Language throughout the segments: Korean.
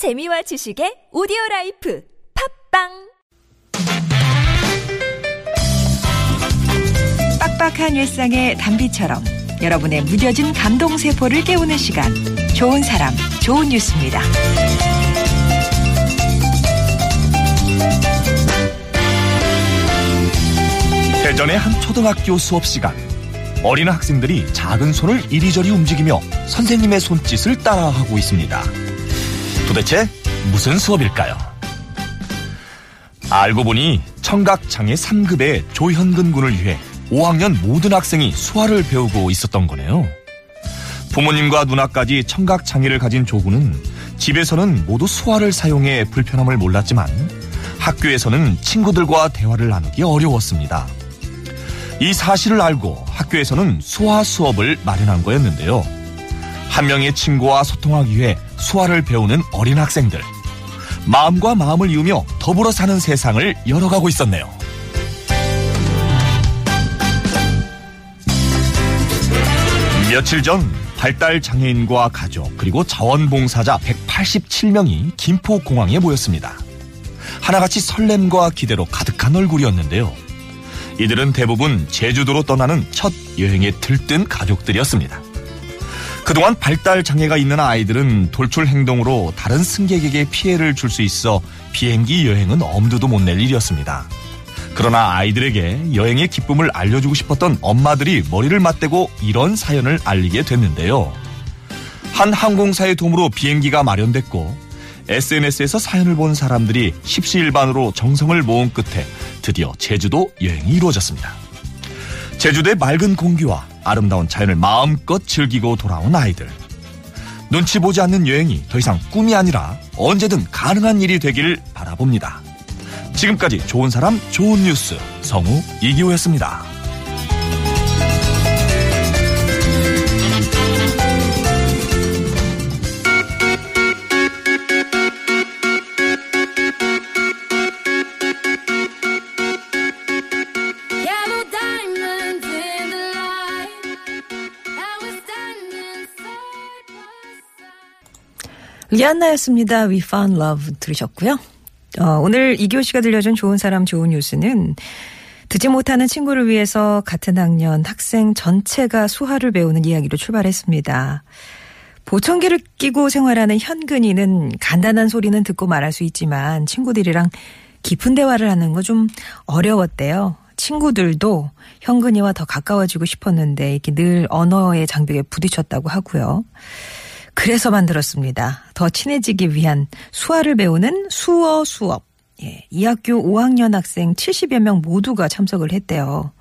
재미와 지식의 오디오 라이프 팟빵 빡빡한 일상의 단비처럼 여러분의 무뎌진 감동 세포를 깨우는 시간 좋은 사람 좋은 뉴스입니다. 대전의 한 초등학교 수업 시간 어린 학생들이 작은 손을 이리저리 움직이며 선생님의 손짓을 따라하고 있습니다. 도대체 무슨 수업일까요? 알고 보니 청각장애 3급의 조현근 군을 위해 5학년 모든 학생이 수화를 배우고 있었던 거네요. 부모님과 누나까지 청각장애를 가진 조군은 집에서는 모두 수화를 사용해 불편함을 몰랐지만 학교에서는 친구들과 대화를 나누기 어려웠습니다. 이 사실을 알고 학교에서는 수화 수업을 마련한 거였는데요. 한 명의 친구와 소통하기 위해 수화를 배우는 어린 학생들. 마음과 마음을 이으며 더불어 사는 세상을 열어가고 있었네요. 며칠 전 발달 장애인과 가족 그리고 자원봉사자 187명이 김포 공항에 모였습니다. 하나같이 설렘과 기대로 가득한 얼굴이었는데요. 이들은 대부분 제주도로 떠나는 첫 여행에 들뜬 가족들이었습니다. 그동안 발달 장애가 있는 아이들은 돌출 행동으로 다른 승객에게 피해를 줄 수 있어 비행기 여행은 엄두도 못 낼 일이었습니다. 그러나 아이들에게 여행의 기쁨을 알려주고 싶었던 엄마들이 머리를 맞대고 이런 사연을 알리게 됐는데요. 한 항공사의 도움으로 비행기가 마련됐고 SNS에서 사연을 본 사람들이 십시일반으로 정성을 모은 끝에 드디어 제주도 여행이 이루어졌습니다. 제주도의 맑은 공기와 아름다운 자연을 마음껏 즐기고 돌아온 아이들. 눈치 보지 않는 여행이 더 이상 꿈이 아니라 언제든 가능한 일이 되기를 바라봅니다. 지금까지 좋은 사람 좋은 뉴스 성우 이기호였습니다. 리안나였습니다. We found love 들으셨고요. 어, 오늘 이기호 씨가 들려준 좋은 사람 좋은 뉴스는 듣지 못하는 친구를 위해서 같은 학년 학생 전체가 수화를 배우는 이야기로 출발했습니다. 보청기를 끼고 생활하는 현근이는 간단한 소리는 듣고 말할 수 있지만 친구들이랑 깊은 대화를 하는 거 좀 어려웠대요. 친구들도 현근이와 더 가까워지고 싶었는데 이렇게 늘 언어의 장벽에 부딪혔다고 하고요. 그래서 만들었습니다. 더 친해지기 위한 수화를 배우는 수어 수업. 예, 이 학교 5학년 학생 70여 명 모두가 참석을 했대요.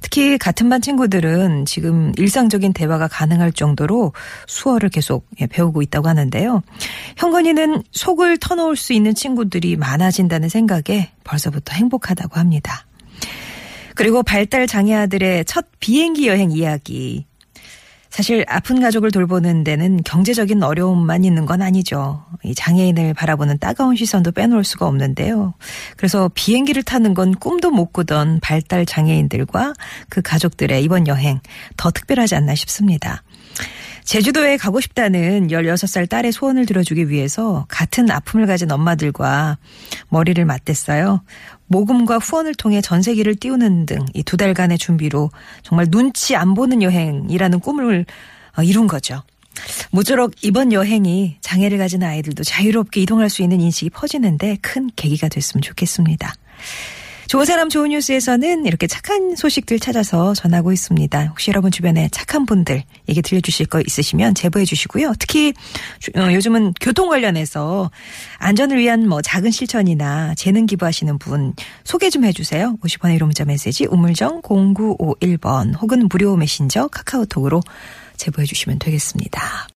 특히 같은 반 친구들은 지금 일상적인 대화가 가능할 정도로 수어를 계속 예, 배우고 있다고 하는데요. 현건이는 속을 터놓을 수 있는 친구들이 많아진다는 생각에 벌써부터 행복하다고 합니다. 그리고 발달 장애아들의 첫 비행기 여행 이야기. 사실 아픈 가족을 돌보는 데는 경제적인 어려움만 있는 건 아니죠. 이 장애인을 바라보는 따가운 시선도 빼놓을 수가 없는데요. 그래서 비행기를 타는 건 꿈도 못 꾸던 발달 장애인들과 그 가족들의 이번 여행 더 특별하지 않나 싶습니다. 제주도에 가고 싶다는 16살 딸의 소원을 들어주기 위해서 같은 아픔을 가진 엄마들과 머리를 맞댔어요. 모금과 후원을 통해 전세기를 띄우는 등 이 두 달간의 준비로 정말 눈치 안 보는 여행이라는 꿈을 어, 이룬 거죠. 모쪼록 이번 여행이 장애를 가진 아이들도 자유롭게 이동할 수 있는 인식이 퍼지는데 큰 계기가 됐으면 좋겠습니다. 좋은 사람 좋은 뉴스에서는 이렇게 착한 소식들 찾아서 전하고 있습니다. 혹시 여러분 주변에 착한 분들 얘기 들려주실 거 있으시면 제보해 주시고요. 특히 어, 요즘은 교통 관련해서 안전을 위한 뭐 작은 실천이나 재능 기부하시는 분 소개 좀 해주세요. 50원의 1호 문자 메시지 우물정 0951번 혹은 무료 메신저 카카오톡으로 제보해 주시면 되겠습니다.